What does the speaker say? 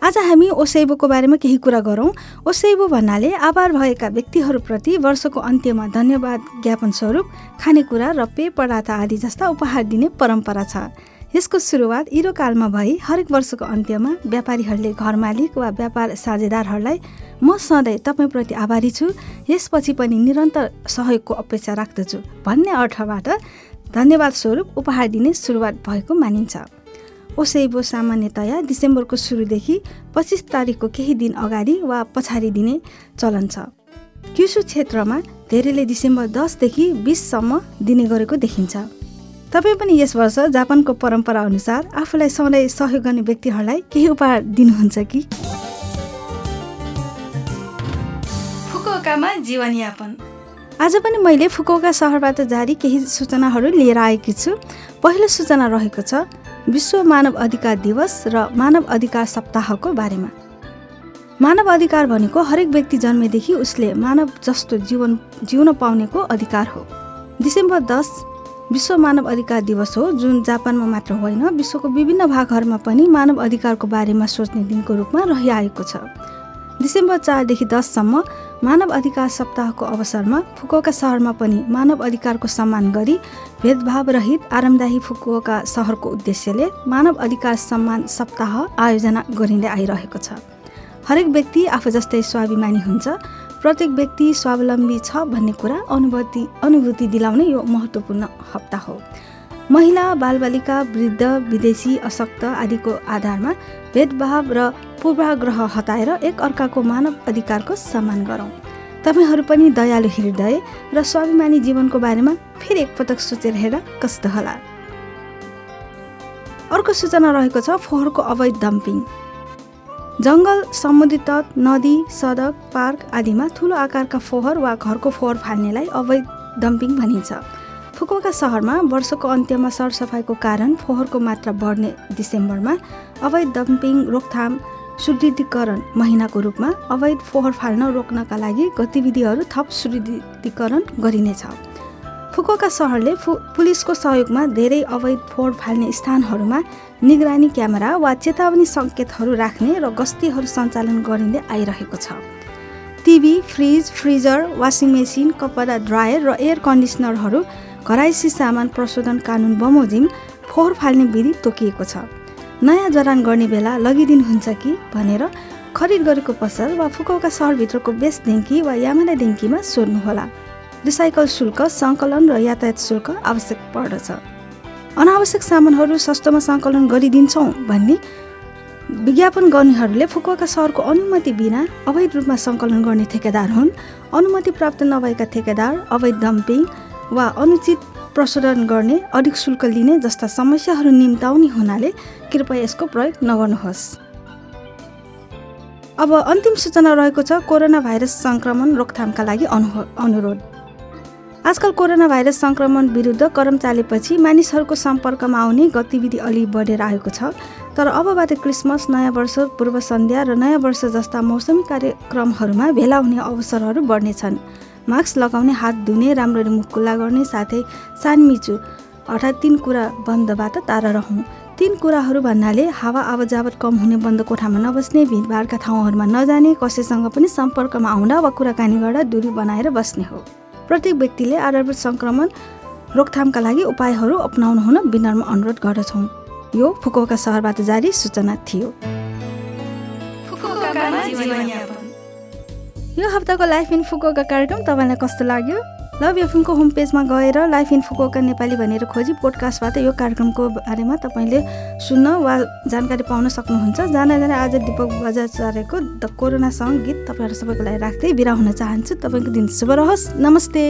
आज हामी ओसेबोको बारेमा केही कुरा गरौँ। ओसेबो भन्नाले आभार भएका व्यक्तिहरूप्रति वर्षको अन्त्यमा धन्यवाद ज्ञापन स्वरूप खानेकुरा र पेय पदार्थ आदि जस्ता उपहार दिने परम्परा छ। यसको सुरुवात इरोकालमा भई हरेक वर्षको अन्त्यमा व्यापारीहरूले घर मालिक वा व्यापार साझेदारहरूलाई म सधैँ तपाईँप्रति आभारी छु। यसपछि पनि निरन्तर सहयोगको अपेक्षा राख्दछु। भन्ने अर्थबाट धन्यवाद स्वरूप उपहार दिने सुरुवात भएको मानिन्छ। ओसेबो सामान्यतया डिसेम्बरको सुरुदेखि पच्चिस तारिकको केही दिन अगाडि वा पछाडि दिने चलन छ। क्युसु क्षेत्रमा धेरैले डिसेम्बर दसदेखि बिससम्म दिने गरेको देखिन्छ। तपाईँ पनि यस वर्ष जापानको परम्परा अनुसार आफूलाई सधैँ सहयोग गर्ने व्यक्तिहरूलाई केही उपहार दिनुहुन्छ कि? फुकुओकामा जीवनयापन। आज पनि मैले फुकुओका सहरबाट जारी केही सूचनाहरू लिएर आएकी छु। पहिलो सूचना रहेको छ विश्व मानव अधिकार दिवस र मानव अधिकार सप्ताहको बारेमा। मानव अधिकार भनेको हरेक व्यक्ति जन्मेदेखि उसले मानव जस्तो जीवन जिउन पाउनेको अधिकार हो। डिसेम्बर दस विश्व मानव अधिकार दिवस हो जुन जापानमा मात्र होइन विश्वको विभिन्न भागहरूमा पनि मानव अधिकारको बारेमा सोच्ने दिनको रूपमा रहिआएको छ। डिसेम्बर चारदेखि दससम्म मानव अधिकार सप्ताहको अवसरमा फुकुओका सहरमा पनि मानव अधिकारको सम्मान गरी भेदभाव रहित आरामदायी फुकुओका सहरको उद्देश्यले मानव अधिकार सम्मान सप्ताह आयोजना गरिँदै आइरहेको छ। हरेक व्यक्ति आफू जस्तै स्वाभिमानी हुन्छ। प्रत्येक व्यक्ति स्वावलम्बी छ भन्ने कुरा अनुभूति अनुभूति दिलाउने यो महत्त्वपूर्ण हप्ता हो। महिला बालबालिका वृद्ध विदेशी अशक्त आदिको आधारमा भेदभाव र पूर्वाग्रह हटाएर एक अर्काको मानव अधिकारको सम्मान गरौँ। तपाईँहरू पनि दयालु हृदय र स्वाभिमानी जीवनको बारेमा फेरि एकपटक सोचेर हेर कस्तो होला। अर्को सूचना रहेको छ फोहोरको अवैध डम्पिङ। जङ्गल समुद्री तट नदी सडक पार्क आदिमा ठुलो आकारका फोहोर वा घरको फोहोर फाल्नेलाई अवैध डम्पिङ भनिन्छ। फुकुका सहरमा वर्षको अन्त्यमा सरसफाइको कारण फोहोरको मात्रा बढ्ने डिसेम्बरमा अवैध डम्पिङ रोकथाम सुदृढीकरण महिनाको रूपमा अवैध फोहोर फाल्न रोक्नका लागि गतिविधिहरू थप सुदृढीकरण गरिनेछ। फुकुका सहरले फु पुलिसको सहयोगमा धेरै अवैध फोहोर फाल्ने स्थानहरूमा निगरानी क्यामेरा वा चेतावनी सङ्केतहरू राख्ने र गस्तीहरू सञ्चालन गरिँदै आइरहेको छ। TV fridge freezer washing machine कपडा ड्रायर र एयर कन्डिसनरहरू घराइसी सामान प्रशोधन कानुन बमोजिम फोहोर फाल्ने विधि तोकिएको छ। नयाँ जडान गर्ने बेला लगिदिनुहुन्छ कि भनेर खरिद गरेको पसल वा फुकौका सहरभित्रको बेस डेङ्की वा यामाना डेङ्कीमा सोध्नुहोला। रिसाइकल शुल्क सङ्कलन र यातायात शुल्क आवश्यक पर्दछ। अनावश्यक सामानहरू सस्तोमा सङ्कलन गरिदिन्छौँ भन्ने विज्ञापन गर्नेहरूले फुकुवाका सहरको अनुमति बिना अवैध रूपमा सङ्कलन गर्ने ठेकेदार हुन्। अनुमति प्राप्त नभएका ठेकेदार अवैध डम्पिङ वा अनुचित प्रशोधन गर्ने अधिक शुल्क लिने जस्ता समस्याहरू निम्ताउने हुनाले कृपया यसको प्रयोग नगर्नुहोस्। अब अन्तिम सूचना रहेको छ कोरोना भाइरस सङ्क्रमण रोकथामका लागि अनु अनुरोध। आजकल कोरोना भाइरस सङ्क्रमण विरुद्ध करम चालेपछि मानिसहरूको सम्पर्कमा आउने गतिविधि अलि बढेर आएको छ तर अबबाट क्रिसमस नयाँ वर्ष पूर्व सन्ध्या र नयाँ वर्ष जस्ता मौसमी कार्यक्रमहरूमा भेला हुने अवसरहरू बढ्नेछन्। मास्क लगाउने हात धुने राम्ररी मुख खुल्ला गर्ने साथै सानमिचु अर्थात् तिन कुरा बन्दबाट टाढा रहौँ। तिन कुराहरू भन्नाले हावा आवजावत कम हुने बन्द कोठामा नबस्ने भिडभाडका ठाउँहरूमा नजाने कसैसँग पनि सम्पर्कमा आउँदा वा कुराकानी गर्दा दूरी बनाएर बस्ने हो। प्रत्येक व्यक्तिले आधारभूत सङ्क्रमण रोकथामका लागि उपायहरू अपनाउन हुन विनम्र अनुरोध गर्दछौँ। यो फुकुका सहरबाट जारी सूचना थियो। यो हप्ताको लाइफ इन फुकुका कार्यक्रम तपाईँलाई कस्तो लाग्यो? लभ एफएमको होम पेजमा गएर लाइफ इन फुकुका नेपाली भनेर खोजी पोडकास्टबाट यो कार्यक्रमको बारेमा तपाईँले सुन्न वा जानकारी पाउन सक्नुहुन्छ। जान जान आज दिपक बजाचार्यको द कोरोना सङ्ग गीत तपाईँहरू सबैको लागि राख्दै बिरा हुन चाहन्छु। तपाईँको दिन शुभ रहोस्। नमस्ते।